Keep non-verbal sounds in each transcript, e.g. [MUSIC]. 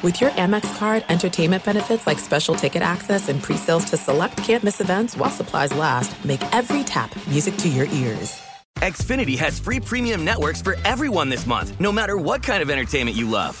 With your Amex card, entertainment benefits like special ticket access and pre-sales to select campus events while supplies last, make every tap music to your ears. Xfinity has free premium networks for everyone this month, no matter what kind of entertainment you love.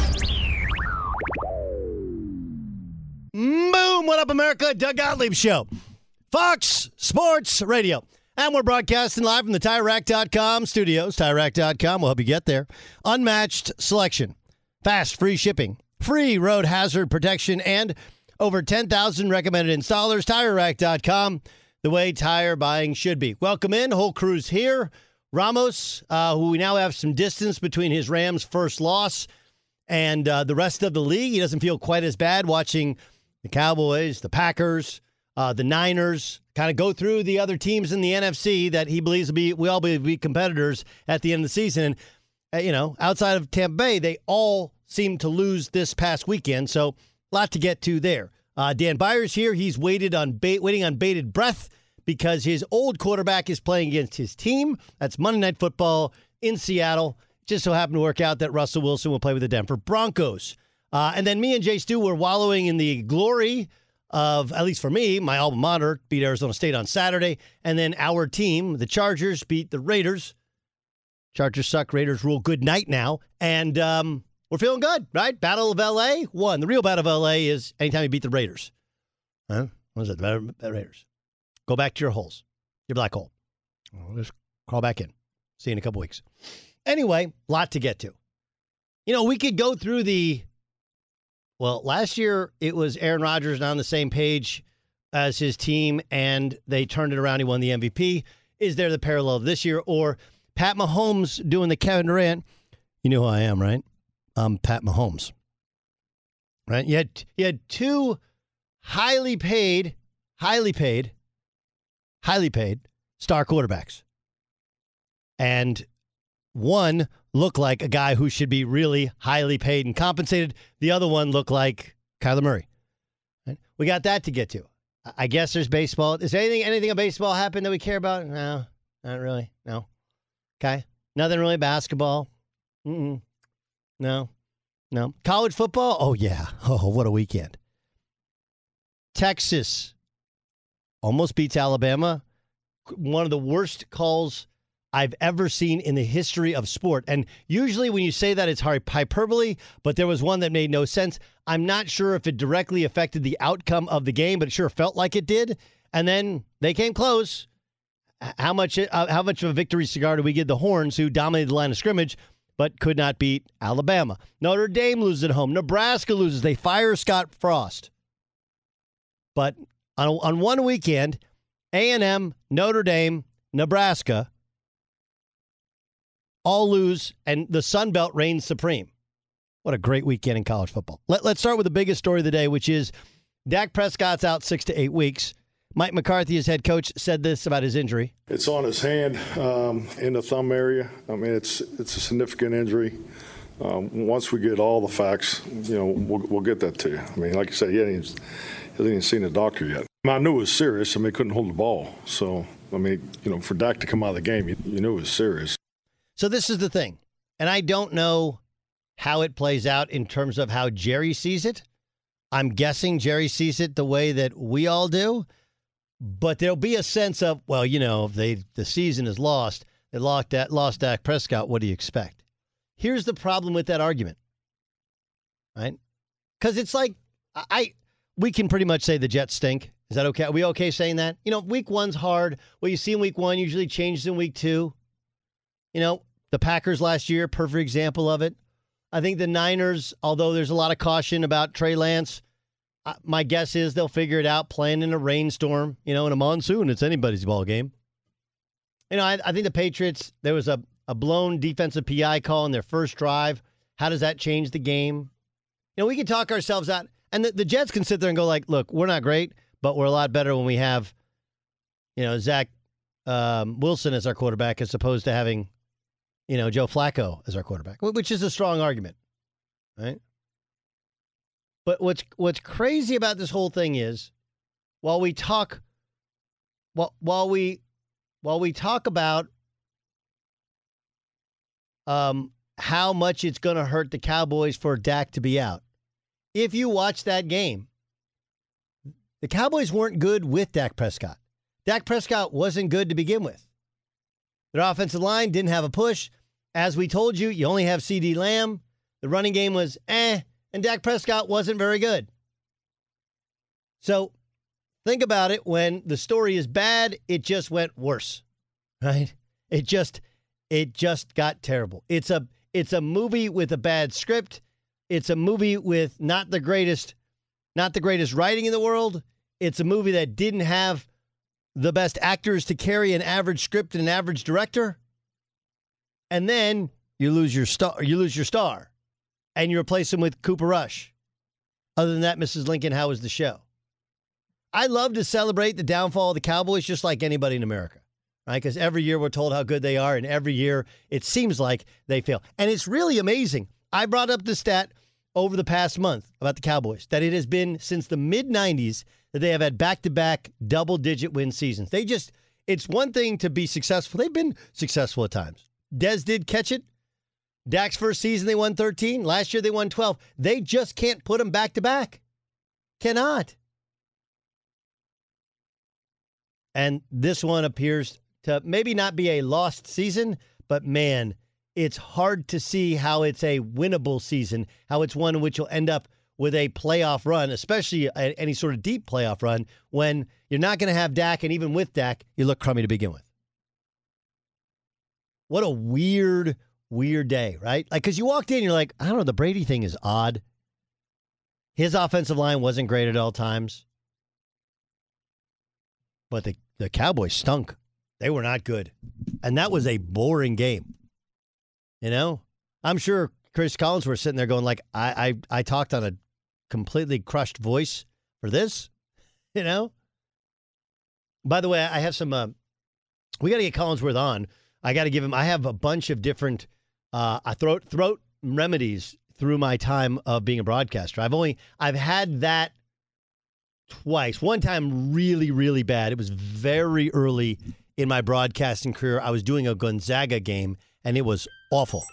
Boom! What up, America? Doug Gottlieb Show. Fox Sports Radio. And we're broadcasting live from the TireRack.com studios. TireRack.com will help you get there. Unmatched selection, fast, free shipping, free road hazard protection, and over 10,000 recommended installers. TireRack.com, the way tire buying should be. Welcome in. Whole crew's here. Ramos, uh, who we now have some distance between his Rams' first loss and uh, the rest of the league. He doesn't feel quite as bad watching the Cowboys, the Packers, uh, the Niners, kind of go through the other teams in the NFC that he believes will be we all be, competitors at the end of the season. And uh, you know, outside of Tampa Bay, they all seem to lose this past weekend. So a lot to get to there. Uh, Dan Beyer here. He's waited on bait, waiting on bated breath because his old quarterback is playing against his team. That's Monday Night Football in Seattle. Just so happened to work out that Russell Wilson will play with the Denver Broncos. Uh, and then me and Jay Stu were wallowing in the glory of, at least for me, my alma mater beat Arizona State on Saturday. And then our team, the Chargers, beat the Raiders. Chargers suck. Raiders rule. Good night now. And um, we're feeling good, right? Battle of LA won. The real battle of LA is anytime you beat the Raiders. Huh? What is it? The Raiders. Go back to your holes, your black hole. I'll just crawl back in. See you in a couple weeks. Anyway, lot to get to. You know, we could go through the well, last year it was Aaron Rodgers on the same page as his team, and they turned it around. He won the MVP. Is there the parallel of this year, or Pat Mahomes doing the Kevin Durant? You know who I am, right? I'm Pat Mahomes. Right? You had you had two highly paid, highly paid, highly paid star quarterbacks, and one looked like a guy who should be really highly paid and compensated. The other one looked like Kyler Murray. We got that to get to. I guess there's baseball. Is anything anything in baseball happen that we care about? No, not really. No. Okay. Nothing really basketball. Mm-mm. No. No. College football? Oh yeah. [LAUGHS] Oh, what a weekend. Texas almost beats Alabama. One of the worst calls I've ever seen in the history of sport. And usually when you say that, it's hyperbole, but there was one that made no sense. I'm not sure if it directly affected the outcome of the game, but it sure felt like it did. And then they came close. How much? Uh, how much of a victory cigar do we give the Horns, who dominated the line of scrimmage, but could not beat Alabama? Notre Dame loses at home. Nebraska loses. They fire Scott Frost. But on on one weekend, A and M, Notre Dame, Nebraska all lose, and the Sun Belt reigns supreme. What a great weekend in college football. Let, let's start with the biggest story of the day, which is Dak Prescott's out six to eight weeks. Mike McCarthy, his head coach, said this about his injury. It's on his hand um, in the thumb area. I mean, it's it's a significant injury. Um, once we get all the facts, you know, we'll, we'll get that to you. I mean, like you said, he hasn't, even, he hasn't even seen a doctor yet. I, mean, I knew it was serious. I mean, he couldn't hold the ball. So, I mean, you know, for Dak to come out of the game, you, you knew it was serious. So this is the thing, and I don't know how it plays out in terms of how Jerry sees it. I'm guessing Jerry sees it the way that we all do, but there'll be a sense of, well, you know, if they the season is lost, they lost that lost Dak Prescott. What do you expect? Here's the problem with that argument, right? Because it's like I we can pretty much say the Jets stink. Is that okay? Are we okay saying that? You know, week one's hard. What you see in week one usually changes in week two. You know, the Packers last year, perfect example of it. I think the Niners, although there's a lot of caution about Trey Lance, my guess is they'll figure it out playing in a rainstorm, you know, in a monsoon. It's anybody's ball game. You know, I, I think the Patriots, there was a, a blown defensive PI call in their first drive. How does that change the game? You know, we can talk ourselves out. And the, the Jets can sit there and go like, look, we're not great, but we're a lot better when we have, you know, Zach um, Wilson as our quarterback as opposed to having you know, Joe Flacco as our quarterback, which is a strong argument, right? But what's what's crazy about this whole thing is, while we talk, while while we while we talk about um, how much it's going to hurt the Cowboys for Dak to be out, if you watch that game, the Cowboys weren't good with Dak Prescott. Dak Prescott wasn't good to begin with. Their offensive line didn't have a push. As we told you, you only have CeeDee Lamb. The running game was eh, and Dak Prescott wasn't very good. So think about it when the story is bad, it just went worse. [LAUGHS] Right? It just it just got terrible. It's a it's a movie with a bad script. It's a movie with not the greatest not the greatest writing in the world. It's a movie that didn't have the best actors to carry an average script and an average director and then you lose your star. You lose your star, and you replace him with Cooper Rush. Other than that, Mrs. Lincoln, how was the show? I love to celebrate the downfall of the Cowboys just like anybody in America, right? Because every year we're told how good they are, and every year it seems like they fail. And it's really amazing. I brought up the stat over the past month about the Cowboys that it has been since the mid 90s that they have had back to back double digit win seasons. They just, it's one thing to be successful. They've been successful at times. Dez did catch it. Dak's first season, they won 13. Last year, they won 12. They just can't put them back to back. Cannot. And this one appears to maybe not be a lost season, but man, it's hard to see how it's a winnable season, how it's one which you'll end up with a playoff run, especially any sort of deep playoff run, when you're not going to have Dak, and even with Dak, you look crummy to begin with. What a weird, weird day, right? Like, because you walked in, you're like, I don't know, the Brady thing is odd. His offensive line wasn't great at all times. But the, the Cowboys stunk. They were not good. And that was a boring game. You know? I'm sure Chris Collins was sitting there going, like, I, I, I talked on a completely crushed voice for this, [LAUGHS] you know? By the way, I have some, uh, we got to get Collinsworth on I got to give him. I have a bunch of different uh, throat throat remedies through my time of being a broadcaster. I've only I've had that twice. One time really really bad. It was very early in my broadcasting career. I was doing a Gonzaga game and it was awful.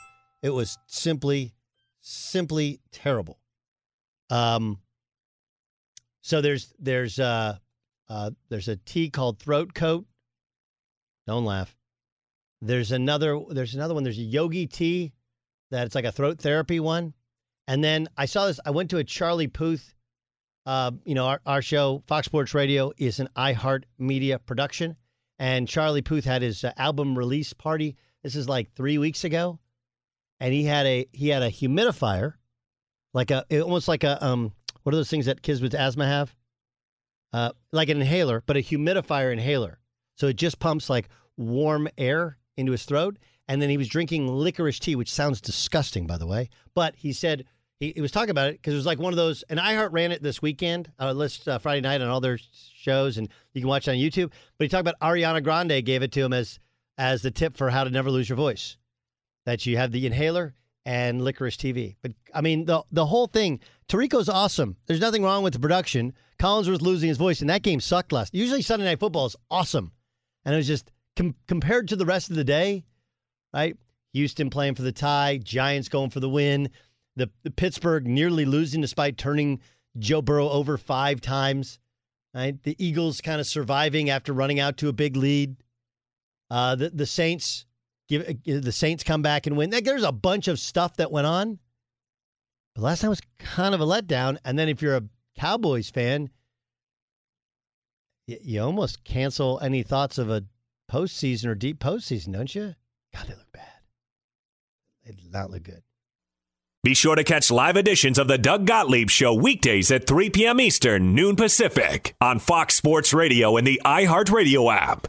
It was simply simply terrible. Um so there's there's uh uh there's a tea called throat coat. Don't laugh. There's another. There's another one. There's a Yogi tea that it's like a throat therapy one. And then I saw this. I went to a Charlie Puth. Uh, you know, our, our show, Fox Sports Radio, is an iHeart Media production, and Charlie Puth had his uh, album release party. This is like three weeks ago, and he had a he had a humidifier, like a almost like a um what are those things that kids with asthma have? Uh, like an inhaler, but a humidifier inhaler. So it just pumps like warm air into his throat. And then he was drinking licorice tea, which sounds disgusting, by the way. But he said he, he was talking about it because it was like one of those. And iHeart ran it this weekend, uh, list uh, Friday night on all their shows, and you can watch it on YouTube. But he talked about Ariana Grande gave it to him as as the tip for how to never lose your voice. That you have the inhaler and licorice TV. But I mean, the the whole thing. Tirico's awesome. There's nothing wrong with the production. Collinsworth losing his voice, and that game sucked last. Usually Sunday Night Football is awesome, and it was just com- compared to the rest of the day, right? Houston playing for the tie, Giants going for the win, the, the Pittsburgh nearly losing despite turning Joe Burrow over five times, right? The Eagles kind of surviving after running out to a big lead. Uh, the the Saints give uh, the Saints come back and win. There's a bunch of stuff that went on. But last time was kind of a letdown. And then if you're a Cowboys fan, you, you almost cancel any thoughts of a postseason or deep postseason, don't you? God, they look bad. They did not look good. Be sure to catch live editions of the Doug Gottlieb Show weekdays at 3 p.m. Eastern, noon Pacific, on Fox Sports Radio and the iHeartRadio app.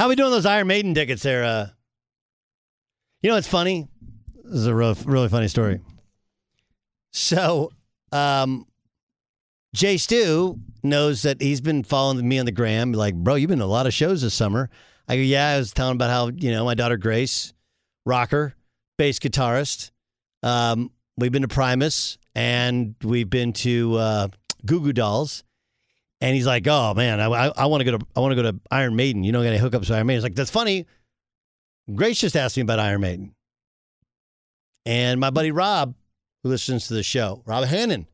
How we doing those Iron Maiden tickets there? Uh, you know what's funny? This is a real, really funny story. So, um, Jay Stu knows that he's been following me on the gram. Like, bro, you've been to a lot of shows this summer. I go, yeah. I was telling about how you know my daughter Grace, rocker, bass guitarist. Um, we've been to Primus and we've been to uh, Goo Goo Dolls. And he's like, "Oh man, I, I, I want to go to I want to go to Iron Maiden. You don't got any hookups with Iron Maiden." Like that's funny. Grace just asked me about Iron Maiden, and my buddy Rob, who listens to the show, Rob Hannon,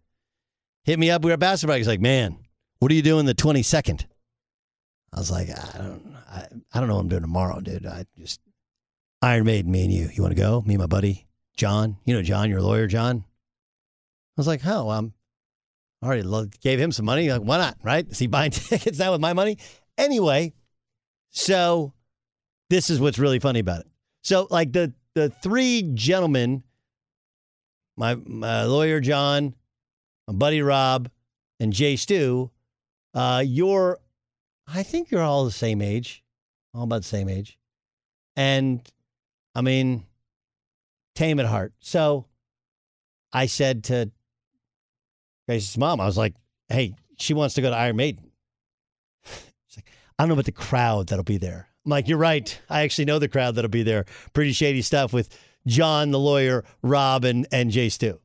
hit me up. We were at basketball. He's like, "Man, what are you doing the twenty second? I was like, "I don't, I, I don't know what I'm doing tomorrow, dude. I just Iron Maiden, me and you. You want to go? Me and my buddy John. You know John, your lawyer, John. I was like, "Oh, um, already lo- gave him some money. Like, why not? Right? Is he buying [LAUGHS] tickets now with my money? Anyway, so this is what's really funny about it. So, like the the three gentlemen, my my lawyer John, my buddy Rob, and Jay Stu, uh, you're, I think you're all the same age, all about the same age, and I mean, tame at heart. So, I said to Grace's mom, I was like, hey, she wants to go to Iron Maiden. She's like, I don't know about the crowd that'll be there. I'm like, you're right. I actually know the crowd that'll be there. Pretty shady stuff with John, the lawyer, Rob, and, and Jay Stu.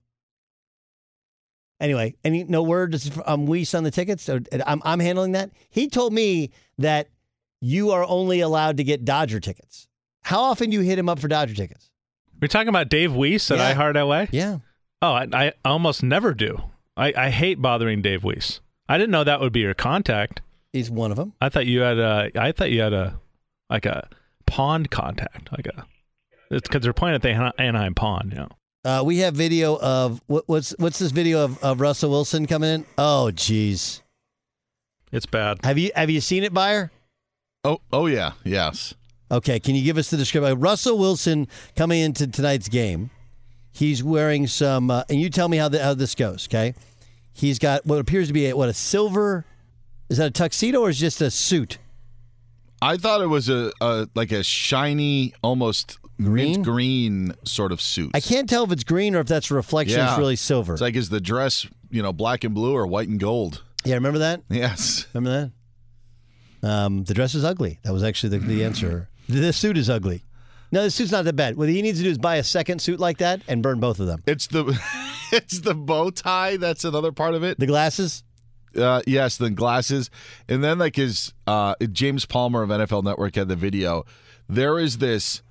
Anyway, any no word um, Weiss on the tickets? Or, I'm, I'm handling that. He told me that you are only allowed to get Dodger tickets. How often do you hit him up for Dodger tickets? We're talking about Dave Weiss at Yeah. iHeart LA? Yeah. Oh, I, I almost never do. I, I hate bothering Dave Weiss. I didn't know that would be your contact. He's one of them. I thought you had a. I thought you had a like a pond contact, like a. It's because they're playing at the Ana- Anaheim Pond. Yeah. Uh, we have video of what, what's what's this video of, of Russell Wilson coming in? Oh, jeez. It's bad. Have you have you seen it, Beyer? Oh, oh yeah, yes. Okay, can you give us the description? Russell Wilson coming into tonight's game. He's wearing some, uh, and you tell me how the, how this goes. Okay, he's got what appears to be a, what a silver. Is that a tuxedo or is it just a suit? I thought it was a, a like a shiny, almost Green? green sort of suit. I can't tell if it's green or if that's a reflection. It's really silver. It's like is the dress, you know, black and blue or white and gold? yeah, remember that? Yes. Remember that? Um, the dress is ugly. That was actually the, the answer. [SIGHS] The suit is ugly. No, the suit's not that bad. What he needs to do is buy a second suit like that and burn both of them. It's the [LAUGHS] it's the bow tie. That's another part of it. The glasses. Uh, yes, the glasses, and then like his uh, James Palmer of NFL Network had the video. There is this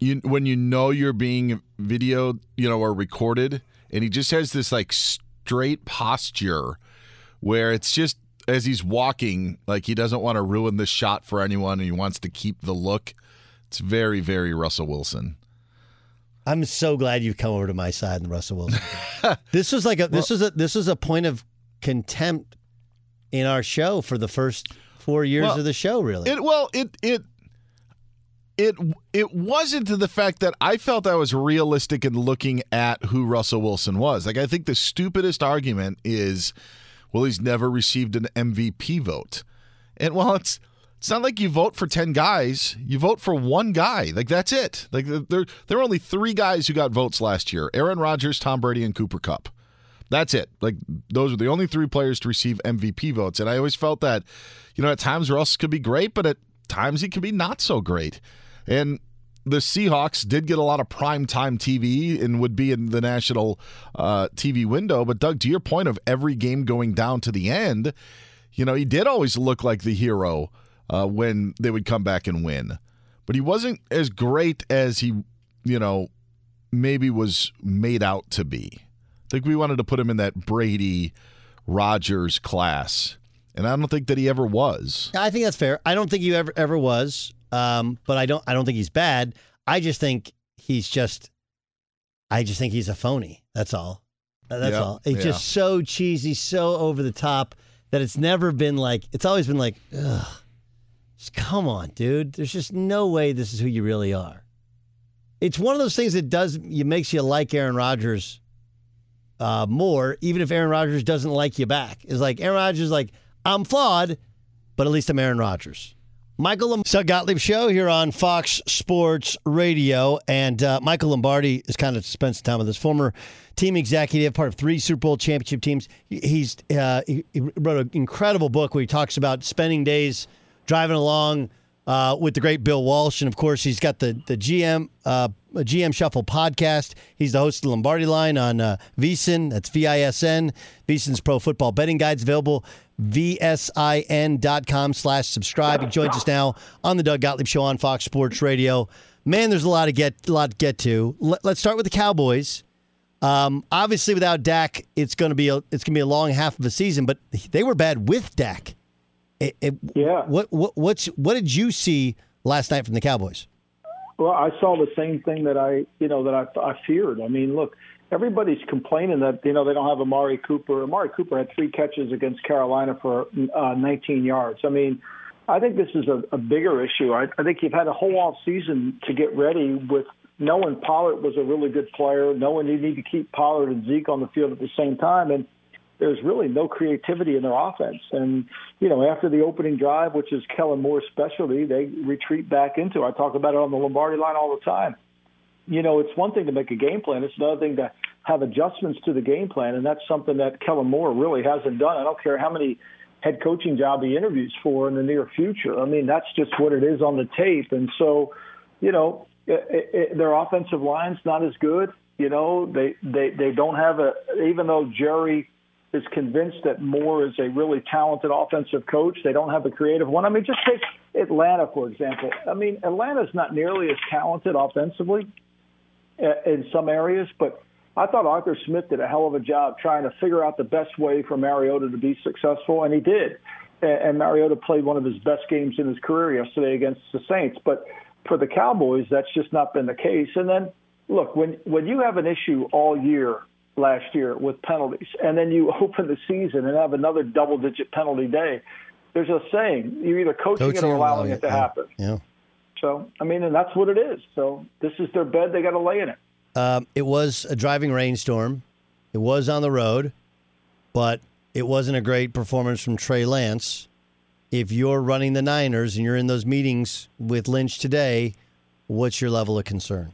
you when you know you're being videoed, you know, or recorded, and he just has this like straight posture where it's just as he's walking, like he doesn't want to ruin the shot for anyone, and he wants to keep the look. It's very, very Russell Wilson. I'm so glad you've come over to my side and Russell Wilson. [LAUGHS] this was like a this was a this was a point of contempt in our show for the first four years Well, of the show. Really, It well, it it it it wasn't to the fact that I felt I was realistic in looking at who Russell Wilson was. Like I think the stupidest argument is, well, he's never received an MVP vote, and well, it's it's not like you vote for ten guys; you vote for one guy. Like that's it. Like there there were only three guys who got votes last year: Aaron Rodgers, Tom Brady, and Cooper Kupp. That's it. Like those are the only three players to receive MVP votes. And I always felt that, you know, at times Russ could be great, but at times he could be not so great. And the Seahawks did get a lot of prime time TV and would be in the national uh, TV window. But Doug, to your point of every game going down to the end, you know, he did always look like the hero uh, when they would come back and win. But he wasn't as great as he, you know, maybe was made out to be. I think we wanted to put him in that Brady Rodgers class. And I don't think that he ever was. I think that's fair. I don't think he ever ever was, um, but I don't I don't think he's bad. I just think he's just, I just think he's a phony. That's all. That's Yeah, all. He's yeah. just so cheesy, so over the top that it's never been like. It's always been like, ugh, just come on, dude. There's just no way this is who you really are. It's one of those things that does you makes you like Aaron Rodgers uh, more, even if Aaron Rodgers doesn't like you back. It's like Aaron Rodgers is like, I'm flawed, but at least I'm Aaron Rodgers. Michael Lom- Doug Gottlieb show here on Fox Sports Radio, and uh, Michael Lombardi has kind of spent some time with us, former team executive, part of three Super Bowl championship teams. He's uh, he wrote an incredible book where he talks about spending days driving along uh, with the great Bill Walsh, and of course he's got the the GM uh, GM Shuffle podcast. He's the host of the Lombardi Line on uh. That's V I S N. VSIN's Pro Football Betting Guides available. VSIN.com slash subscribe. He joins us now on the Doug Gottlieb Show on Fox Sports Radio. Man, there's a lot to get a lot to get to. Let- Let's start with the Cowboys. Um, obviously, without Dak, it's going to be a it's going to be a long half of a season. But they were bad with Dak. It- it- Yeah. What what what's what did you see last night from the Cowboys? Well, I saw the same thing that I, you know, that I, I feared. I mean, look, everybody's complaining that you know they don't have Amari Cooper. Amari Cooper had three catches against Carolina for uh, 19 yards. I mean, I think this is a, a bigger issue. I, I think you've had a whole off season to get ready with knowing Pollard was a really good player, knowing you need to keep Pollard and Zeke on the field at the same time, and there's really no creativity in their offense. And, you know, after the opening drive, which is Kellen Moore's specialty, they retreat back into. I talk about it on the Lombardi line all the time. You know, it's one thing to make a game plan. It's another thing to have adjustments to the game plan, and that's something that Kellen Moore really hasn't done. I don't care how many head coaching job he interviews for in the near future. I mean, that's just what it is on the tape. And so, you know, it, it, their offensive line's not as good. You know, they they they don't have a even though Jerry is convinced that Moore is a really talented offensive coach. They don't have a creative one. I mean, just take Atlanta for example. I mean, Atlanta's not nearly as talented offensively uh, in some areas, but I thought Arthur Smith did a hell of a job trying to figure out the best way for Mariota to be successful, and he did. And and Mariota played one of his best games in his career yesterday against the Saints. But for the Cowboys, that's just not been the case. And then, look, when when you have an issue all year last year with penalties, and then you [LAUGHS] open the season and have another double-digit penalty day, there's a saying: you're either coaching, it or allowing it to happen. Yeah. So, I mean, and that's what it is. So, this is their bed; they got to lay in it. Um, it was a driving rainstorm. It was on the road, but it wasn't a great performance from Trey Lance. If you're running the Niners and you're in those meetings with Lynch today, what's your level of concern?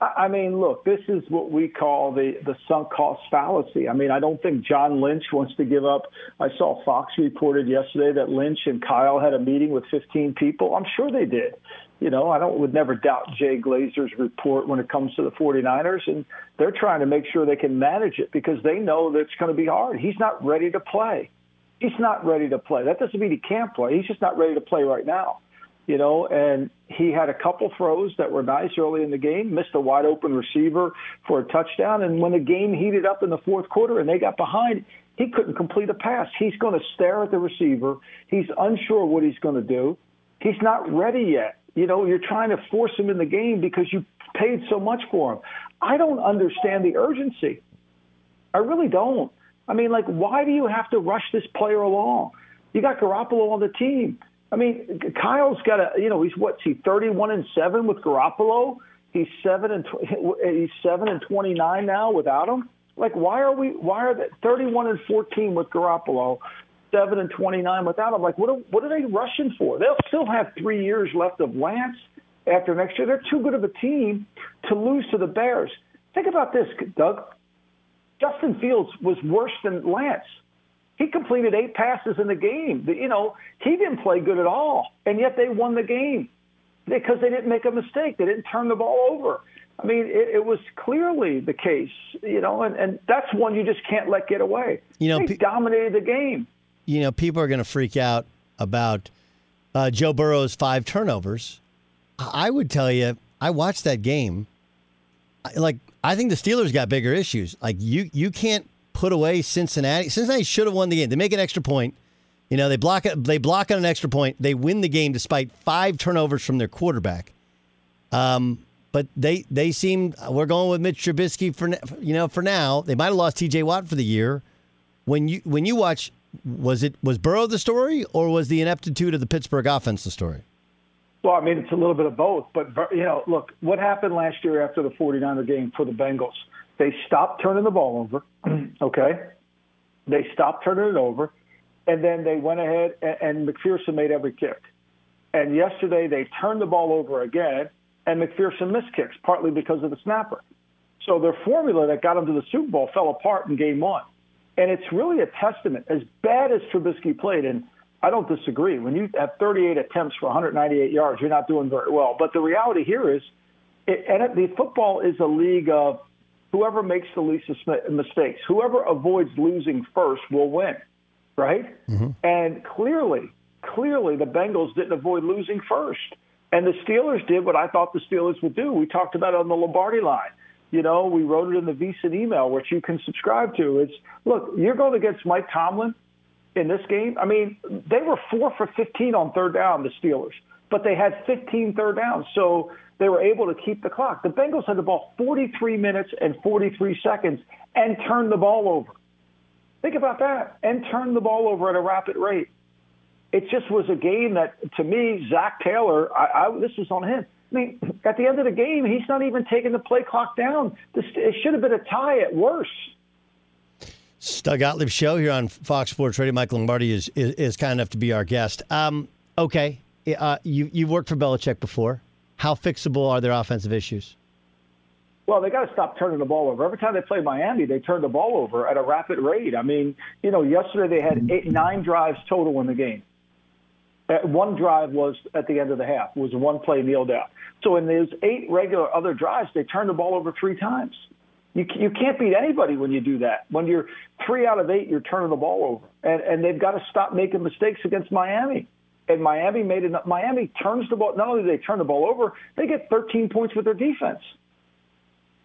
I mean, look, this is what we call the, the sunk cost fallacy. I mean, I don't think John Lynch wants to give up. I saw Fox reported yesterday that Lynch and Kyle had a meeting with 15 people. I'm sure they did. You know, I don't would never doubt Jay Glazer's report when it comes to the 49ers, and they're trying to make sure they can manage it because they know that it's going to be hard. He's not ready to play. He's not ready to play. That doesn't mean he can't play. He's just not ready to play right now you know, and he had a couple throws that were nice early in the game, missed a wide open receiver for a touchdown. And when the game heated up in the fourth quarter and they got behind, he couldn't complete a pass. He's going to stare at the receiver. He's unsure what he's going to do. He's not ready yet. You know, you're trying to force him in the game because you paid so much for him. I don't understand the urgency. I really don't. I mean, like, why do you have to rush this player along? You got Garoppolo on the team. I mean, Kyle's got a, you know, he's what's he 31 and seven with Garoppolo. He's seven and tw- he's seven and 29 now without him. Like, why are we? Why are they 31 and 14 with Garoppolo, seven and 29 without him? Like, what are, what are they rushing for? They'll still have three years left of Lance after next year. They're too good of a team to lose to the Bears. Think about this, Doug. Justin Fields was worse than Lance. He completed eight passes in the game. You know, he didn't play good at all, and yet they won the game because they didn't make a mistake. They didn't turn the ball over. I mean, it, it was clearly the case, you know, and, and that's one you just can't let get away. You know, they pe- dominated the game. You know, people are going to freak out about uh, Joe Burrow's five turnovers. I would tell you, I watched that game. Like, I think the Steelers got bigger issues. Like, you you can't put away Cincinnati. Cincinnati should have won the game. They make an extra point. You know, they block it. They block on an extra point. They win the game despite five turnovers from their quarterback. Um, but they they seem we're going with Mitch Trubisky for you know for now. They might have lost T.J. Watt for the year. When you when you watch, was it was Burrow the story or was the ineptitude of the Pittsburgh offense the story? Well, I mean, it's a little bit of both. But, you know, look, what happened last year after the 49er game for the Bengals? They stopped turning the ball over, [CLEARS THROAT] okay? They stopped turning it over, and then they went ahead and, and McPherson made every kick. And yesterday they turned the ball over again, and McPherson missed kicks, partly because of the snapper. So their formula that got them to the Super Bowl fell apart in game one. And it's really a testament, as bad as Trubisky played, and I don't disagree. When you have 38 attempts for 198 yards, you're not doing very well. But the reality here is, it, and it, the football is a league of whoever makes the least mistakes, whoever avoids losing first will win, right? Mm-hmm. And clearly, clearly the Bengals didn't avoid losing first. And the Steelers did what I thought the Steelers would do. We talked about it on the Lombardi line. You know, we wrote it in the VSiN email, which you can subscribe to. It's look, you're going against Mike Tomlin in this game. I mean, they were four for 15 on third down, the Steelers, but they had 15 third downs. So they were able to keep the clock. The Bengals had the ball 43 minutes and 43 seconds and turned the ball over. Think about that. And turned the ball over at a rapid rate. It just was a game that, to me, Zac Taylor, I, I, this was on him. I mean, at the end of the game, he's not even taking the play clock down. This, it should have been a tie at worst. Doug Gottlieb show here on Fox Sports Radio. Mike Lombardi is, is, is kind enough to be our guest. Um, okay, uh, you you've worked for Belichick before. How fixable are their offensive issues? Well, they got to stop turning the ball over. Every time they play Miami, they turn the ball over at a rapid rate. I mean, you know, yesterday they had eight, nine drives total in the game. One drive was at the end of the half. Was one play kneel down. So in those eight regular other drives, they turned the ball over three times. You you can't beat anybody when you do that. When you're three out of eight, you're turning the ball over, and and they've got to stop making mistakes against Miami. And Miami made it. Miami turns the ball. Not only do they turn the ball over, they get 13 points with their defense.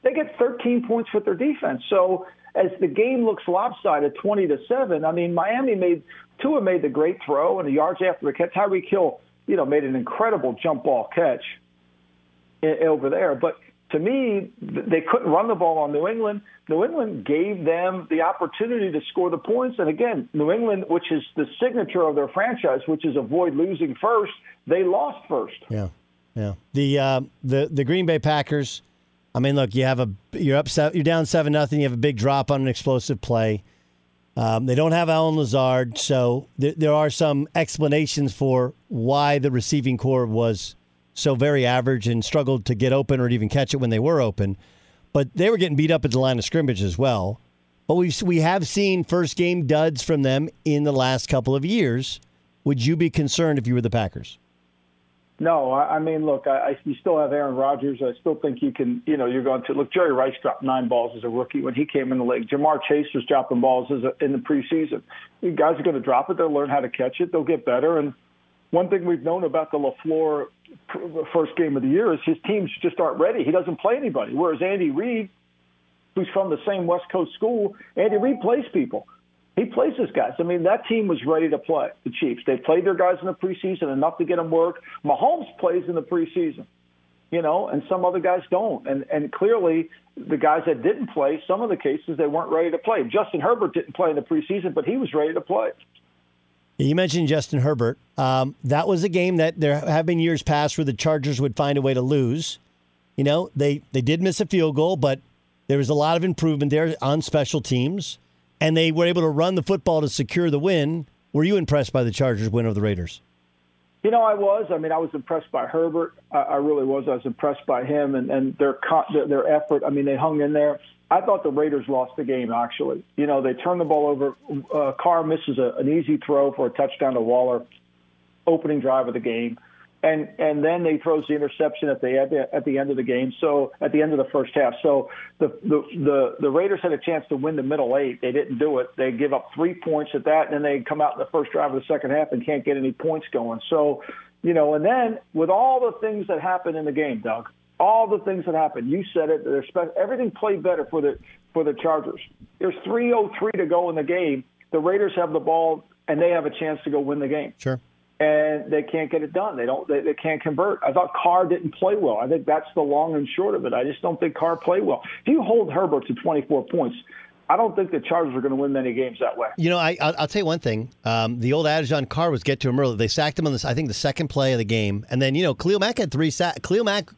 They get 13 points with their defense. So as the game looks lopsided, 20 to seven. I mean, Miami made Tua made the great throw, and the yards after the catch, Tyreek Hill, you know, made an incredible jump ball catch eh, over there. But to me, they couldn't run the ball on New England. New England gave them the opportunity to score the points. And again, New England, which is the signature of their franchise, which is avoid losing first, they lost first. Yeah, yeah. The uh, the the Green Bay Packers. I mean, look, you have a you're up you're down seven nothing. You have a big drop on an explosive play. Um, they don't have Allen Lazard, so th- there are some explanations for why the receiving corps was so very average and struggled to get open or even catch it when they were open. But they were getting beat up at the line of scrimmage as well. But we we have seen first game duds from them in the last couple of years. Would you be concerned if you were the Packers? No, I, I mean, look, I, I, you still have Aaron Rodgers. I still think you can, you know, you're going to look. Jerry Rice dropped nine balls as a rookie when he came in the league. Ja'Marr Chase was dropping balls a, in the preseason. You guys are going to drop it. They'll learn how to catch it. They'll get better. And one thing we've known about the LaFleur first game of the year is his teams just aren't ready. He doesn't play anybody. Whereas Andy Reid, who's from the same West Coast school, Andy Reid plays people. He plays his guys. I mean, that team was ready to play the Chiefs. They played their guys in the preseason enough to get them work. Mahomes plays in the preseason, you know, and some other guys don't. And and clearly, the guys that didn't play, some of the cases they weren't ready to play. Justin Herbert didn't play in the preseason, but he was ready to play. You mentioned Justin Herbert. Um, that was a game that there have been years past where the Chargers would find a way to lose. You know, they, they did miss a field goal, but there was a lot of improvement there on special teams, and they were able to run the football to secure the win. Were you impressed by the Chargers' win over the Raiders? You know, I was. I mean, I was impressed by Herbert. I, I really was. I was impressed by him and, and their, their their effort. I mean, they hung in there. I thought the Raiders lost the game, actually. You know, they turned the ball over. Uh, Carr misses a, an easy throw for a touchdown to Waller, opening drive of the game. And and then they throws the interception at the, at the at the end of the game. So at the end of the first half. So the, the the the Raiders had a chance to win the middle eight. They didn't do it. They give up three points at that, and then they come out in the first drive of the second half and can't get any points going. So you know, and then with all the things that happened in the game, Doug, all the things that happened. You said it. Spe- everything played better for the for the Chargers. There's 3:03 to go in the game. The Raiders have the ball and they have a chance to go win the game. Sure. And they can't get it done. They don't. They, they can't convert. I thought Carr didn't play well. I think that's the long and short of it. I just don't think Carr played well. If you hold Herbert to 24 points, I don't think the Chargers are going to win many games that way. You know, I, I'll, I'll tell you one thing. Um, the old adage on Carr was get to him early. They sacked him on this, I think, the second play of the game, and then you know, Cleo Mack had three sacks. Cleo Mack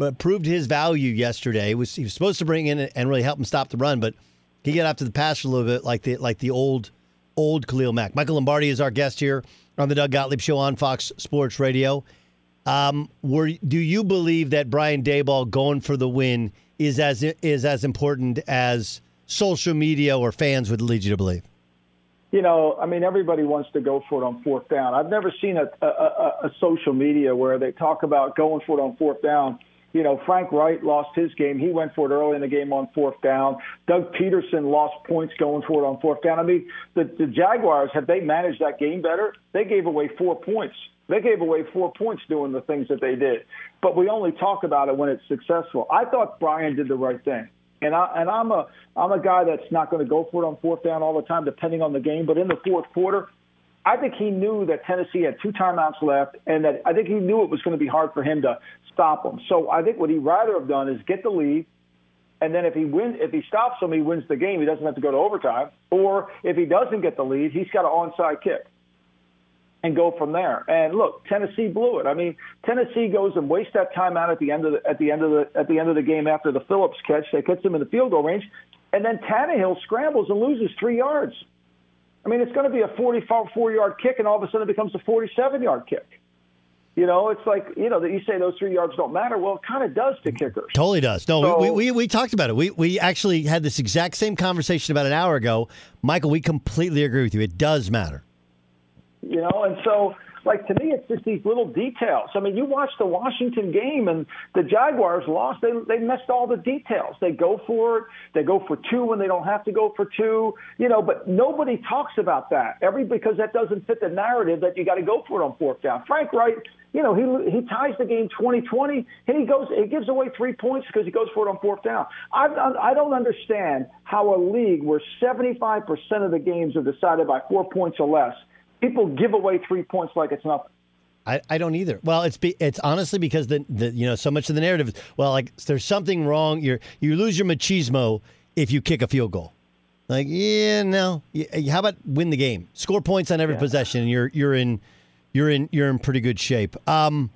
uh, proved his value yesterday. He was he was supposed to bring in and really help him stop the run, but he got after the pass a little bit like the like the old old Khalil Mack. Michael Lombardi is our guest here on the Doug Gottlieb Show on Fox Sports Radio. Um, were do you believe that Brian Daboll going for the win is as is as important as social media or fans would lead you to believe? You know, I mean, everybody wants to go for it on fourth down. I've never seen a, a, a, a social media where they talk about going for it on fourth down. You know, Frank Reich lost his game. He went for it early in the game on fourth down. Doug Pederson lost points going for it on fourth down. I mean, the, the Jaguars, had they managed that game better, they gave away four points. They gave away four points doing the things that they did. But we only talk about it when it's successful. I thought Brian did the right thing. And I and I'm a I'm a guy that's not going to go for it on fourth down all the time, depending on the game. But in the fourth quarter, I think he knew that Tennessee had two timeouts left, and that I think he knew it was going to be hard for him to stop them. So I think what he'd rather have done is get the lead, and then if he wins, if he stops them, he wins the game. He doesn't have to go to overtime. Or if he doesn't get the lead, he's got an onside kick and go from there. And look, Tennessee blew it. I mean, Tennessee goes and wastes that timeout at the end of the at the end of the at the end of the game after the Phillips catch. They gets him in the field goal range, and then Tannehill scrambles and loses three yards. I mean, it's going to be a 44 yard kick, and all of a sudden it becomes a 47 yard kick. You know, it's like you know that you say those three yards don't matter. Well, it kind of does to kickers. Totally does. No, So- we, we, we talked about it. We we actually had this exact same conversation about an hour ago. Michael, we completely agree with you. It does matter. you know and so like to me it's just these little details. I mean you watch the washington game and the jaguars lost. They they missed all the details. They go for it. They go for two when they don't have to go for two you know but nobody talks about that. Every because that doesn't fit the narrative that you got to go for it on fourth down. Frank Reich you know, he he ties the game 20-20, and he goes, he gives away three points because he goes for it on fourth down. I I don't understand how a league where 75% of the games are decided by four points or less, people give away three points like it's nothing. I, I don't either. Well, it's be, it's honestly because the, the you know so much of the narrative is well like there's something wrong. You you lose your machismo if you kick a field goal. Like yeah no, how about win the game, score points on every possession, and you're you're in you're in you're in pretty good shape. Um,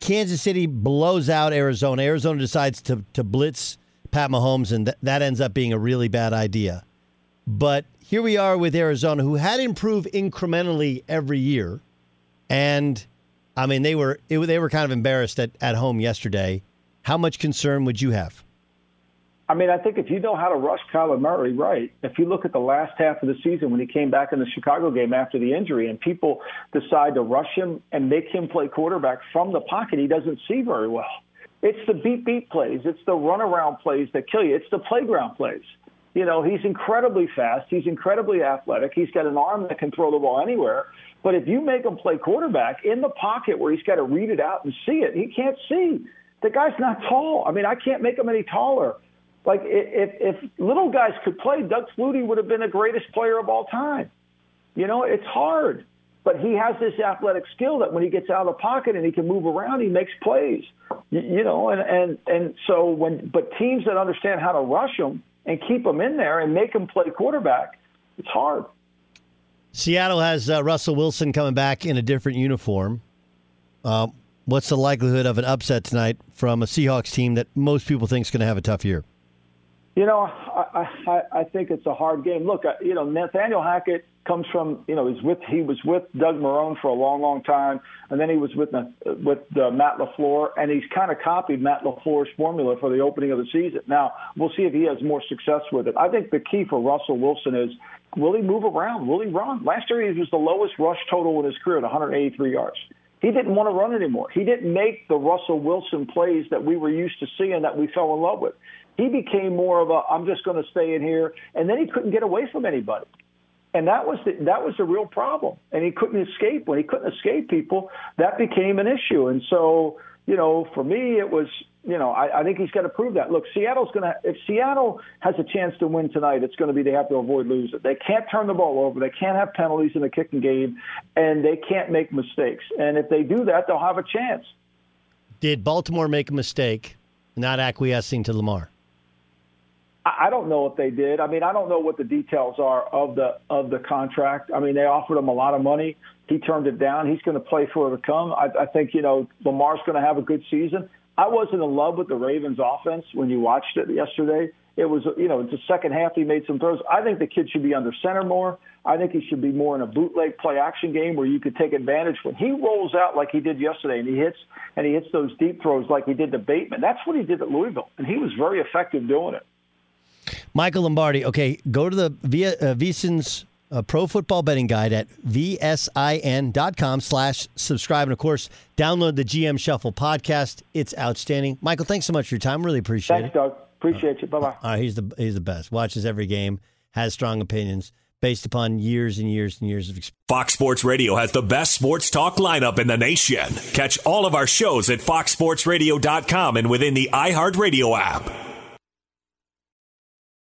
Kansas City blows out Arizona. Arizona decides to to blitz Pat Mahomes, and th- that ends up being a really bad idea. But here we are with Arizona, who had improved incrementally every year, and I mean they were it, they were kind of embarrassed at, at home yesterday. How much concern would you have? I mean, I think if you know how to rush Kyler Murray, right? If you look at the last half of the season when he came back in the Chicago game after the injury, and people decide to rush him and make him play quarterback from the pocket, he doesn't see very well. It's the beat beat plays, it's the runaround plays that kill you, it's the playground plays. You know, he's incredibly fast, he's incredibly athletic, he's got an arm that can throw the ball anywhere. But if you make him play quarterback in the pocket where he's got to read it out and see it, he can't see. The guy's not tall. I mean, I can't make him any taller. Like if if little guys could play, Doug Flutie would have been the greatest player of all time. You know, it's hard, but he has this athletic skill that when he gets out of the pocket and he can move around, he makes plays. You, you know, and and and so when but teams that understand how to rush him and keep him in there and make him play quarterback, it's hard. Seattle has uh, Russell Wilson coming back in a different uniform. Uh, what's the likelihood of an upset tonight from a Seahawks team that most people think is going to have a tough year? You know, I, I I think it's a hard game. Look, I- you know, Nathaniel Hackett comes from you know he's with he was with Doug Marrone for a long, long time, and then he was with uh, with uh, Matt LaFleur, and he's kind of copied Matt LaFleur's formula for the opening of the season. Now we'll see if he has more success with it. I think the key for Russell Wilson is will he move around? Will he run? Last year he was the lowest rush total in his career at 183 yards. He didn't want to run anymore. He didn't make the Russell Wilson plays that we were used to seeing that we fell in love with. He became more of a I'm just going to stay in here, and then he couldn't get away from anybody. And that was the, that was the real problem. And he couldn't escape. When he couldn't escape people, that became an issue. And so, you know, for me, it was, you know, I, I think he's got to prove that. Look, Seattle's going to, if Seattle has a chance to win tonight, it's going to be they have to avoid losing. They can't turn the ball over. They can't have penalties in the kicking game, and they can't make mistakes. And if they do that, they'll have a chance. Did Baltimore make a mistake not acquiescing to Lamar? I don't know if they did. I mean, I don't know what the details are of the of the contract. I mean, they offered him a lot of money. He turned it down. He's going to play for it to come. I, I think you know Lamar's going to have a good season. I wasn't in love with the Ravens offense when you watched it yesterday. It was, you know, the second half he made some throws. I think the kid should be under center more. I think he should be more in a bootleg play action game where you could take advantage when he rolls out like he did yesterday and he hits and he hits those deep throws like he did to Bateman. That's what he did at Louisville, and he was very effective doing it. Michael Lombardi. Okay, go to the via uh, VSiN's uh, Pro Football Betting Guide at vsin.com slash subscribe. And of course, download the GM Shuffle podcast. It's outstanding. Michael, thanks so much for your time. Really appreciate Thanks, it. Thanks, Doug. Appreciate you. Bye bye. All right, he's the he's the best. Watches every game, has strong opinions based upon years and years and years of experience. Fox Sports Radio has the best sports talk lineup in the nation. Catch all of our shows at foxsportsradio.com and within the iHeartRadio app.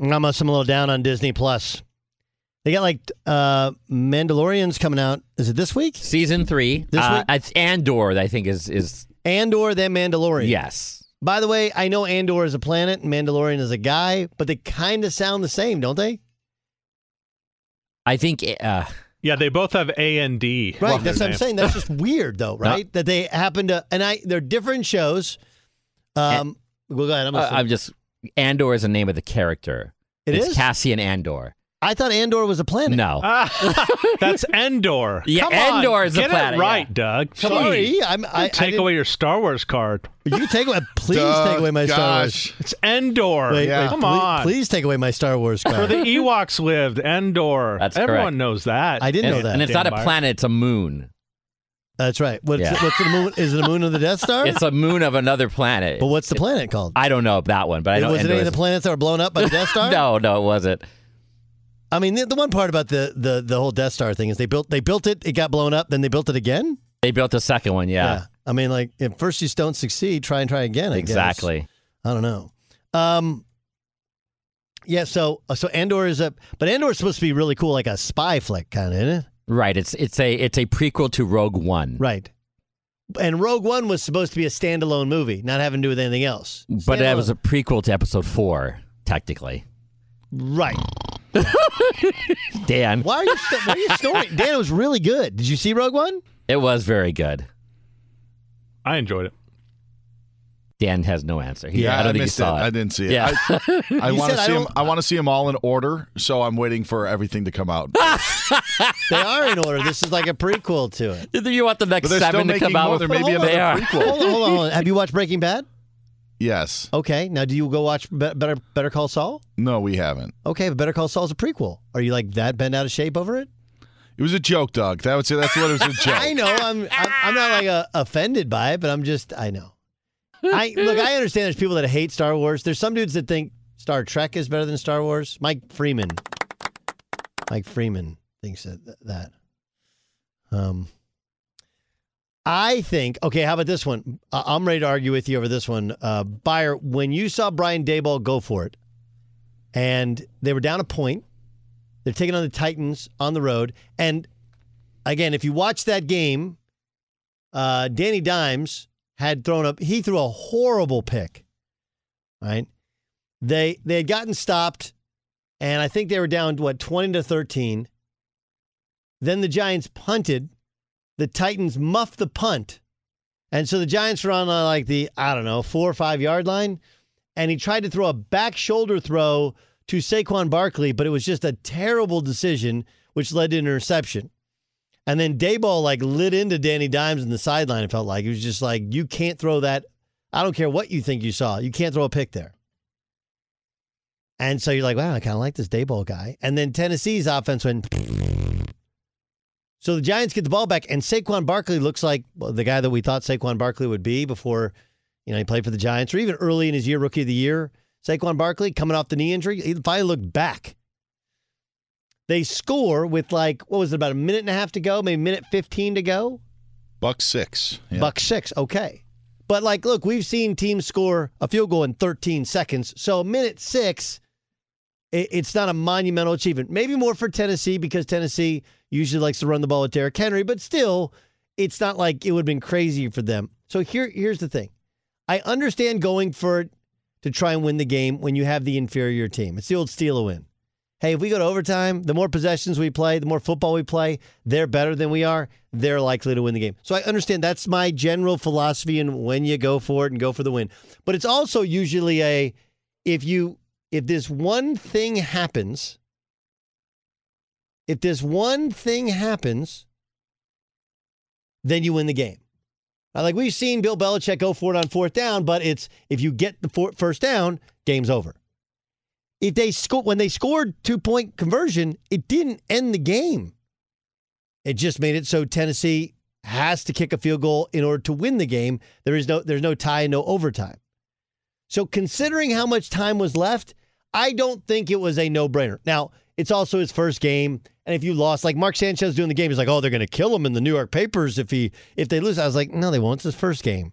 I'm, I'm a little down on Disney Plus. They got like uh Mandalorian's coming out. Is it this week? Season three. This uh, week? It's Andor. I think is is Andor, then Mandalorian. yes. By the way, I know Andor is a planet and Mandalorian is a guy, but they kind of sound the same, don't they? I think. Uh, Yeah, they both have A and D. Right. That's their what I'm saying. That's just weird, though, [LAUGHS] right? That they happen to, and I, they're different shows. Um, well, go ahead. I'm uh. I'm just Andor is the name of the character. It it's is? Cassian Andor. I thought Andor was a planet. No. Ah, [LAUGHS] that's Endor. [LAUGHS] Yeah, Come on, Endor is a get planet, it right, yeah. Doug. Come Sorry, on. I'm, I, I take didn't- away your Star Wars card. You take away. Please Doug, take away my Star Wars. gosh. It's Endor. Wait, Yeah. wait, Come ple- on. Please take away my Star Wars card. Where the Ewoks lived, Endor. That's Everyone correct. knows that. I didn't and, know that. and it's Dan not a planet; it's a moon. That's right. What's, Yeah. what's the moon? Is it a moon of the Death Star? It's a moon of another planet. but what's the planet called? I don't know that one, but I know was it any of the planets that were blown up by the Death Star? [LAUGHS] no, no, it wasn't. I mean, the, the one part about the, the the whole Death Star thing is they built they built it, it got blown up, then they built it again. They built the second one. Yeah, I mean, like if first you don't succeed, try and try again. I guess. exactly. I don't know. Um. Yeah. So so Andor is a, but Andor is supposed to be really cool, like a spy flick kind of, isn't it? Right. It's it's a it's a prequel to Rogue One. Right. And Rogue One was supposed to be a standalone movie, not having to do with anything else. But that Standalone. was a prequel to Episode Four, technically. right. [LAUGHS] Dan, Why are you st- why are you snoring? Dan, it was really good. Did you see Rogue One? it was very good. I enjoyed it. Dan has no answer. He, Yeah, I don't think missed he saw it. it. I didn't see it. Yeah. I, [LAUGHS] I want to see them. don't- I want to see them all in order. So I'm waiting for everything to come out. [LAUGHS] They are in order. This is like a prequel to it. you want the next But still seven to come out? more. There may be Hold on. another They are. prequel. Hold on, hold on, hold on. Have you watched Breaking Bad? Yes. Okay. Now, do you go watch Be- Better Better Call Saul? No, we haven't. Okay, but Better Call Saul is a prequel. Are you like that bent out of shape over it? It was a joke, Doug. That would say that's what it was a [LAUGHS] joke. I know. I'm I'm, I'm not like uh, offended by it, but I'm just I know. I look. I [LAUGHS] understand. There's people that hate Star Wars. There's some dudes that think Star Trek is better than Star Wars. Mike Freeman. Mike Freeman thinks that. that. Um. I think. Okay. How about this one? Uh, I'm ready to argue with you over this one. Uh, Beyer, when you saw Brian Daboll go for it, and they were down a point, they're taking on the Titans on the road, and again, if you watch that game, uh, Danny Dimes had thrown up. He threw a horrible pick. Right? They they had gotten stopped, and I think they were down what twenty to thirteen. Then the Giants punted. The Titans muffed the punt, and so the Giants were on uh, like the I don't know four or five yard line, and he tried to throw a back shoulder throw to Saquon Barkley, but it was just a terrible decision, which led to an interception. And then Daboll like lit into Danny Dimes in the sideline. It felt like it was just like you can't throw that. I don't care what you think you saw. You can't throw a pick there. And so you're like, wow, I kind of like this Daboll guy. And then Tennessee's offense went. So the Giants get the ball back, and Saquon Barkley looks like the guy that we thought Saquon Barkley would be before, you know, he played for the Giants, or even early in his year, rookie of the year. Saquon Barkley coming off the knee injury, he finally looked back. They score with like what was it about a minute and a half to go, maybe minute fifteen to go. Buck six. Yeah. Buck six, okay. But like, look, we've seen teams score a field goal in 13 seconds. So a minute six, it, it's not a monumental achievement. Maybe more for Tennessee because Tennessee usually likes to run the ball with Derrick Henry, but still, it's not like it would have been crazy for them. So here, here's the thing. I understand going for it to try and win the game when you have the inferior team. It's the old steal a win. Hey, if we go to overtime, the more possessions we play, the more football we play, they're better than we are, they're likely to win the game. So I understand that's my general philosophy and when you go for it and go for the win. But it's also usually a if you if this one thing happens, if this one thing happens, then you win the game. Like we've seen Bill Belichick go for it on fourth down, but it's if you get the first down, game's over. If they sco- when they scored two point conversion, it didn't end the game. It just made it so Tennessee has to kick a field goal in order to win the game. There is no there's no tie no overtime. So considering how much time was left, I don't think it was a no-brainer. Now, it's also his first game, and if you lost, like Mark Sanchez doing the game, he's like, "Oh, they're going to kill him in the New York papers if he if they lose." I was like, "No, they won't. It's his first game."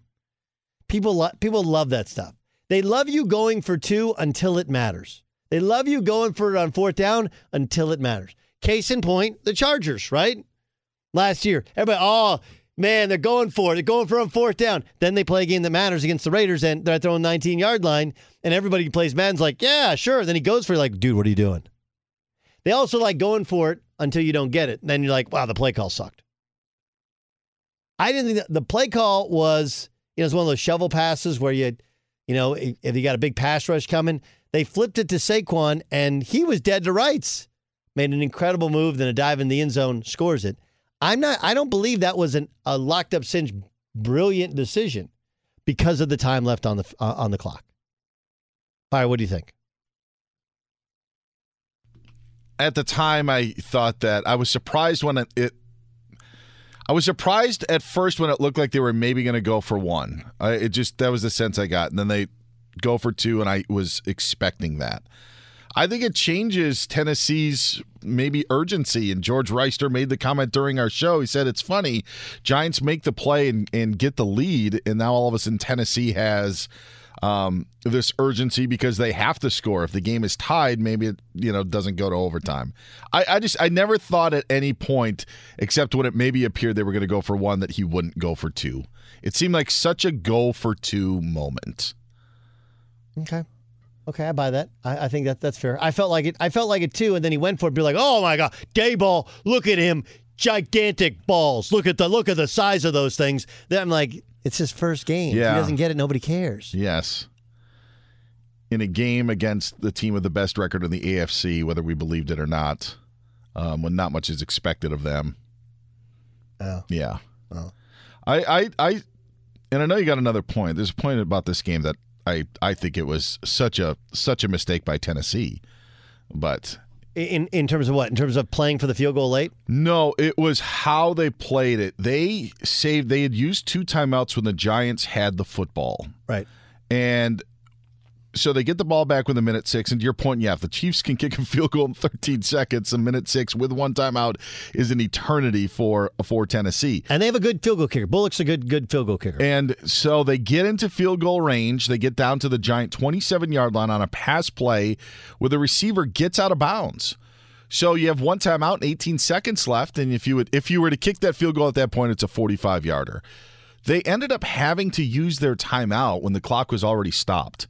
People lo- people love that stuff. They love you going for two until it matters. They love you going for it on fourth down until it matters. Case in point, the Chargers, right? Last year, everybody, oh man, they're going for it. They're going for it on fourth down. Then they play a game that matters against the Raiders, and they're at their own 19 yard line, and everybody who plays Madden's like, yeah, sure. Then he goes for it, like, dude, what are you doing? They also like going for it until you don't get it. Then you're like, wow, the play call sucked. I didn't think that the play call was, you know, it's one of those shovel passes where you, you know, if you got a big pass rush coming, they flipped it to Saquon and he was dead to rights. made an incredible move, then a dive in the end zone, scores it. I'm not. I don't believe that was an, a locked up cinch, brilliant decision because of the time left on the uh, on the clock. Fire, what do you think? At the time, I thought that I was surprised when it. it I was surprised at first when it looked like they were maybe going to go for one. I, it just that was the sense I got, and then they go for two, and I was expecting that. I think it changes Tennessee's maybe urgency. And George Reister made the comment during our show. He said it's funny, Giants make the play and, and get the lead, and now all of a sudden Tennessee has um, this urgency because they have to score. If the game is tied, maybe it you know doesn't go to overtime. I, I just I never thought at any point, except when it maybe appeared they were going to go for one, that he wouldn't go for two. It seemed like such a go for two moment. Okay. Okay, I buy that. I, I, think that that's fair. I felt like it. I felt like it too, and then he went for it. Be like, oh my god, Daboll. look at him, gigantic balls. Look at the look at the size of those things. Then I'm like, it's his first game. Yeah. If he doesn't get it, nobody cares. Yes. In a game against the team with the best record in the AFC, whether we believed it or not, um, when not much is expected of them. Oh. Yeah. Oh. I, I, I, and I know you got another point. There's a point about this game that I I think it was such a such a mistake by Tennessee. But in in terms of what? In terms of playing for the field goal late? No, it was how they played it. They saved they had used two timeouts when the Giants had the football. Right. And so they get the ball back with a minute six. And to your point, yeah, if the Chiefs can kick a field goal in 13 seconds, a minute six with one timeout is an eternity for for Tennessee. And they have a good field goal kicker. Bullock's a good good field goal kicker. And so they get into field goal range. They get down to the Giant 27 yard line on a pass play where the receiver gets out of bounds. So you have one timeout and 18 seconds left. And if you would if you were to kick that field goal at that point, it's a 45 yarder. They ended up having to use their timeout when the clock was already stopped.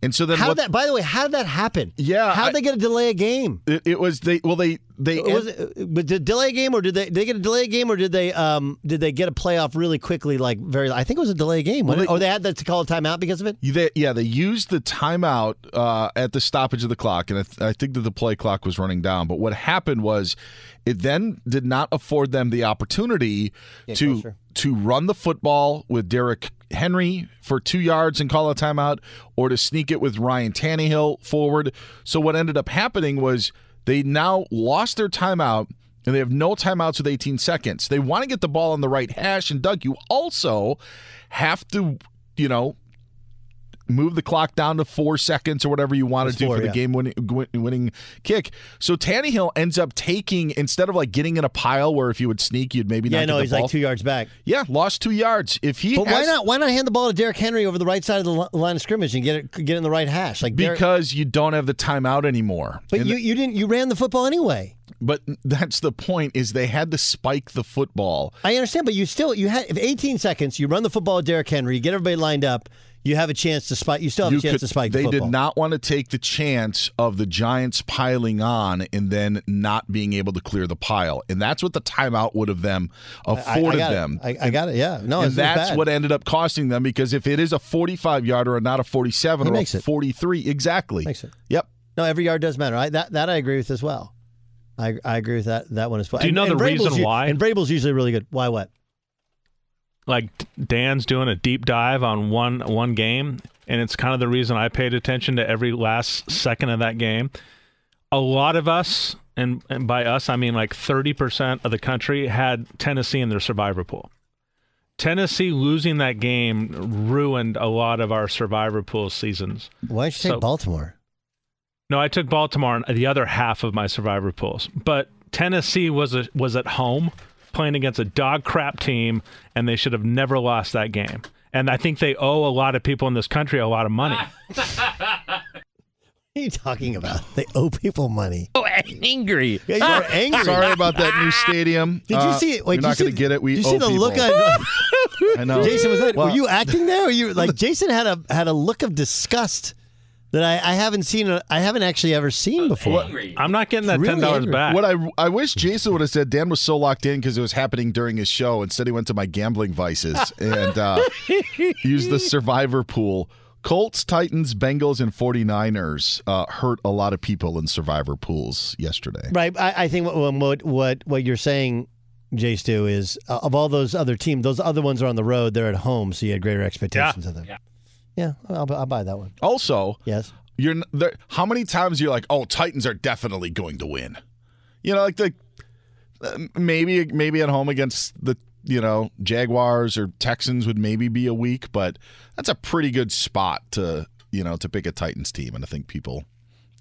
And so then, how what, that? By the way, how did that happen? Yeah, how did they get a delay a game? It, it, was they. Well, they they. Was it, but did delay a game or did they? Did they get a delay game or did they? Um, did they get a playoff really quickly? Like very? I think it was a delay game. Well, they, or they had to call a timeout because of it. They, yeah, they used the timeout uh, at the stoppage of the clock, and I, th- I think that the play clock was running down. But what happened was, it then did not afford them the opportunity Get to to run the football with Derrick Henry for two yards and call a timeout, or to sneak it with Ryan Tannehill forward. So what ended up happening was they now lost their timeout and they have no timeouts with 18 seconds. They want to get the ball on the right hash. And Doug, you also have to, you know, move the clock down to four seconds or whatever you want to do for the yeah. game winning, winning kick. So Tannehill ends up taking instead of like getting in a pile where if you would sneak, you'd maybe Yeah, not no, get the he's ball. like two yards back. Yeah, lost two yards. If he But why not? Why not hand the ball to Derrick Henry over the right side of the line of scrimmage and get it get in the right hash? Like Derrick- because you don't have the timeout anymore. but And you you didn't you ran the football anyway. But that's the point is they had to spike the football. I understand, but you still you had if 18 seconds. You run the football Derrick Henry. You get everybody lined up. You have a chance to spike. You still have You a chance could- to spike. they the did not want to take the chance of the Giants piling on and then not being able to clear the pile, and that's what the timeout would have them I- I afforded got it. them. I, I got it. Yeah, no, and it's, it's that's bad. what ended up costing them because if it is a 45 yarder and not a 47 He or a makes it. 43, exactly. Makes it. Yep. No, every yard does matter. I, that that I agree with as well. I I agree with that that one as well. Do you And- know and the Vrabel's reason u- why? And Vrabel's usually really good. Why? What? Like Dan's doing a deep dive on one one game, and it's kind of the reason I paid attention to every last second of that game. A lot of us, and, and by us I mean like thirty percent of the country, had Tennessee in their survivor pool. Tennessee losing that game ruined a lot of our survivor pool seasons. Why did you take Baltimore? No, I took Baltimore in the other half of my survivor pools, but Tennessee was a, was at home playing against a dog crap team, and they should have never lost that game. And I think they owe a lot of people in this country a lot of money. [LAUGHS] What are you talking about? They owe people money. Oh, angry. Yeah, you're [LAUGHS] angry. Sorry about that new stadium. Did you Uh, see it? Wait, you're not going to get it. We did you owe see the people. look on? [LAUGHS] I know. Jason was that? Well- were you acting there? Or you like Jason had a had a look of disgust that I, I haven't seen. I I haven't actually ever seen before. I'm not getting that Really ten dollars angry. back. What I I wish Jason would have said. Dan was so locked in because it was happening during his show. Instead, he went to my gambling vices [LAUGHS] and uh, used the survivor pool. Colts, Titans, Bengals, and 49ers uh, hurt a lot of people in survivor pools yesterday. Right. I, I think what, what what what you're saying, Jay Stu, is uh, of all those other teams, those other ones are on the road. They're at home, so you had greater expectations of them. Yeah. I'll, I'll buy that one. Also, Yes. you're there, how many times you're like, oh, Titans are definitely going to win. You know, like the uh, maybe maybe at home against the you know Jaguars or Texans would maybe be a week, but that's a pretty good spot to you know to pick a Titans team, and I think people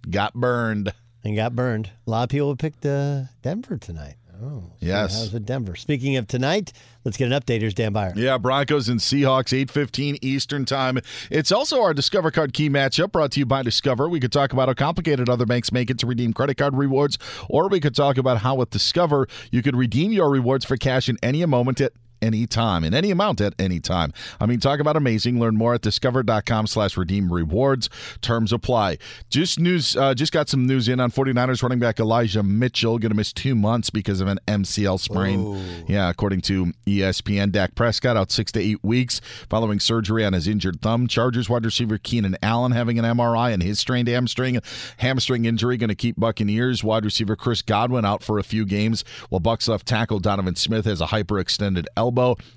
got burned. And got burned. A lot of people picked uh, Denver tonight. Oh, so Yes. How's it Denver? Speaking of tonight, let's get an update. Here's Dan Beyer. Yeah, Broncos and Seahawks, 8.15 Eastern Time. It's also our Discover Card Key matchup brought to you by Discover. We could talk about how complicated other banks make it to redeem credit card rewards, or we could talk about how with Discover you could redeem your rewards for cash in any moment at any time, in any amount at any time. I mean, talk about amazing. Learn more at discover.com slash redeem rewards. Terms apply. Just news, uh, just got some news in on 49ers running back Elijah Mitchell, going to miss two months because of an MCL sprain. Yeah, according to ESPN, Dak Prescott out six to eight weeks following surgery on his injured thumb. Chargers wide receiver Keenan Allen having an MRI and his strained hamstring. Hamstring injury going to keep Buccaneers wide receiver Chris Godwin out for a few games, while Bucks left tackle Donovan Smith has a hyperextended elbow.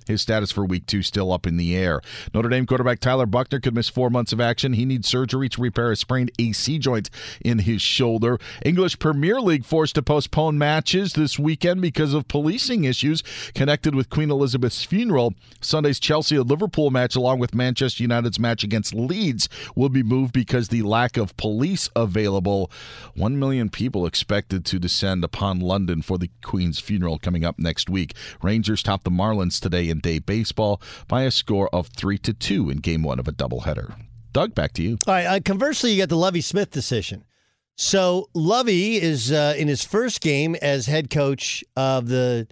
His status for week two still up in the air. Notre Dame quarterback Tyler Buckner could miss four months of action. He needs surgery to repair a sprained AC joint in his shoulder. English Premier League forced to postpone matches this weekend because of policing issues connected with Queen Elizabeth's funeral. Sunday's Chelsea and Liverpool match, along with Manchester United's match against Leeds, will be moved because the lack of police available. One million people expected to descend upon London for the Queen's funeral coming up next week. Rangers top the Marlins today in day baseball by a score of three to two in Game One of a doubleheader. Doug, back to you. All right. Uh, conversely, you got the Lovie Smith decision. So Lovie is uh, in his first game as head coach of the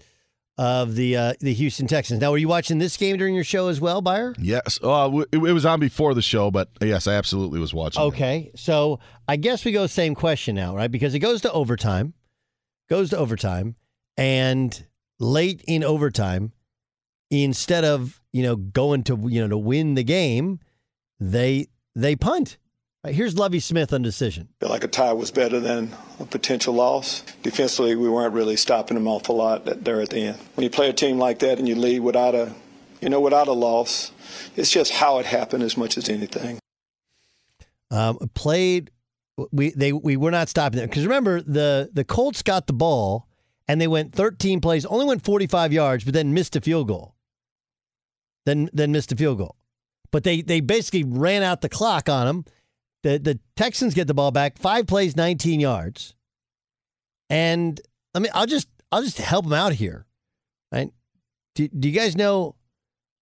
of the uh, the Houston Texans. Now, were you watching this game during your show as well, Beyer? Yes, uh, it, it was on before the show, but yes, I absolutely was watching. it. Okay, so I guess we go same question now, right? Because it goes to overtime, goes to overtime, and late in overtime, instead of you know going to you know to win the game, they they punt. Right, here's Lovie Smith on decision. feel like a tie was better than a potential loss. Defensively, we weren't really stopping them awful lot at- there at the end. When you play a team like that and you lead without a, you know, without a loss, it's just how it happened as much as anything. Um, played we they we were not stopping them because remember the the Colts got the ball and they went 13 plays, only went 45 yards, but then missed a field goal. Then then missed a field goal, but they they basically ran out the clock on them. The the Texans get the ball back, five plays, 19 yards, and I mean I'll just I'll just help them out here, right? Do, do you guys know?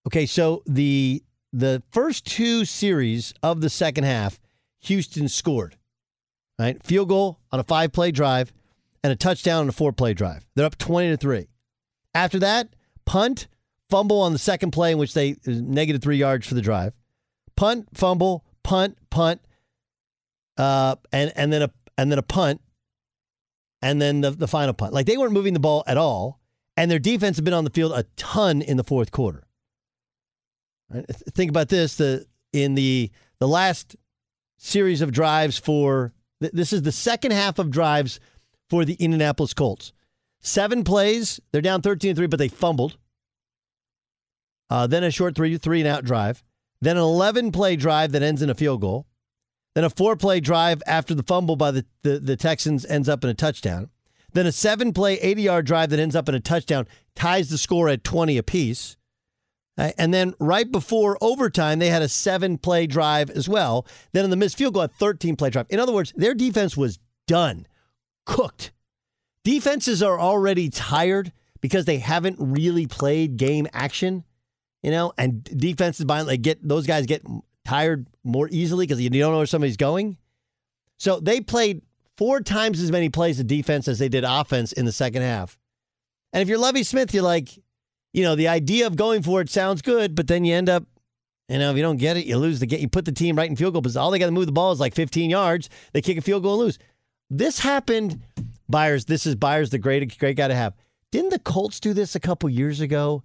Okay, so the the first two series of the second half, Houston scored. Right, field goal on a five play drive, and a touchdown on a four play drive. They're up twenty to three. After that, punt, fumble on the second play in which they negative three yards for the drive. Punt, fumble, punt, punt, uh, and and then a and then a punt, and then the the final punt. Like they weren't moving the ball at all, and their defense had been on the field a ton in the fourth quarter. Think about this: the in the the last series of drives for th- this is the second half of drives for the Indianapolis Colts. Seven plays, they're down 13 3, but they fumbled. Uh, then a short three three and out drive. Then an 11 play drive that ends in a field goal. Then a four play drive after the fumble by the, the, the Texans ends up in a touchdown. Then a seven play 80 yard drive that ends up in a touchdown ties the score at 20 apiece. Uh, And then right before overtime, they had a seven play drive as well. Then in the missed field goal, a 13 play drive. In other words, their defense was done, cooked. Defenses are already tired because they haven't really played game action, you know, and defenses by they get those guys get tired more easily because you don't know where somebody's going. So they played four times as many plays of defense as they did offense in the second half. And if you're Lovie Smith, you're like, you know, the idea of going for it sounds good, but then you end up, you know, if you don't get it, you lose the game. You put the team right in field goal position. All they got to move the ball is like 15 yards. They kick a field goal and lose. This happened. Byers, this is Byers, the great, great guy to have. Didn't the Colts do this a couple years ago?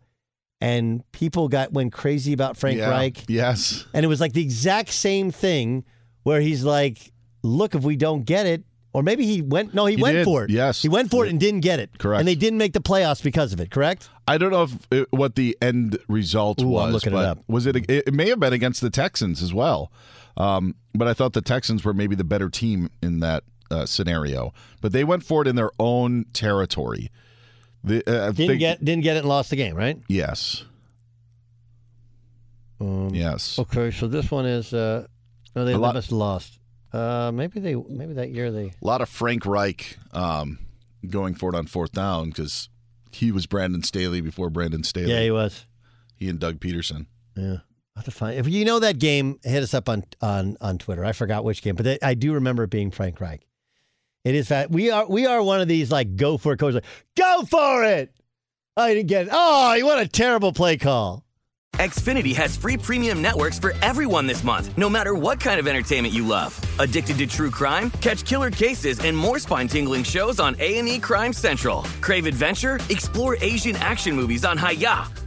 And people got went crazy about Frank Yeah. Reich. Yes. And it was like the exact same thing where he's like, "Look, if we don't get it." Or maybe he went. No, he, He went did, for it. yes. he went for it and didn't get it. Correct. And they didn't make the playoffs because of it. Correct. I don't know if it, what the end result Ooh, I'm was. looking it up. Was it? It may have been against the Texans as well. Um, but I thought the Texans were maybe the better team in that uh, scenario. But they went for it in their own territory. The, uh, Didn't think- get didn't get it and lost the game. Right. Yes. Um, yes. Okay, so this one is. Uh, no, they, lot- must lost. Uh, maybe they. Maybe that year they. A lot of Frank Reich um, going for it on fourth down because he was Brandon Staley before Brandon Staley. Yeah, he was. He and Doug Pederson. Yeah. To find if you know that game, hit us up on on on Twitter. I forgot which game, but they, I do remember it being Frank Reich. It is that we are we are one of these like go for it coaches. Like, go for it. I didn't get it. Oh, what a terrible play call. Xfinity has free premium networks for everyone this month, no matter what kind of entertainment you love. Addicted to true crime? Catch killer cases and more spine-tingling shows on A&E Crime Central. Crave adventure? Explore Asian action movies on Hi-YAH.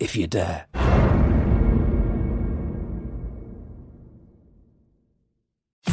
if you dare.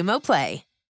Xumo Play.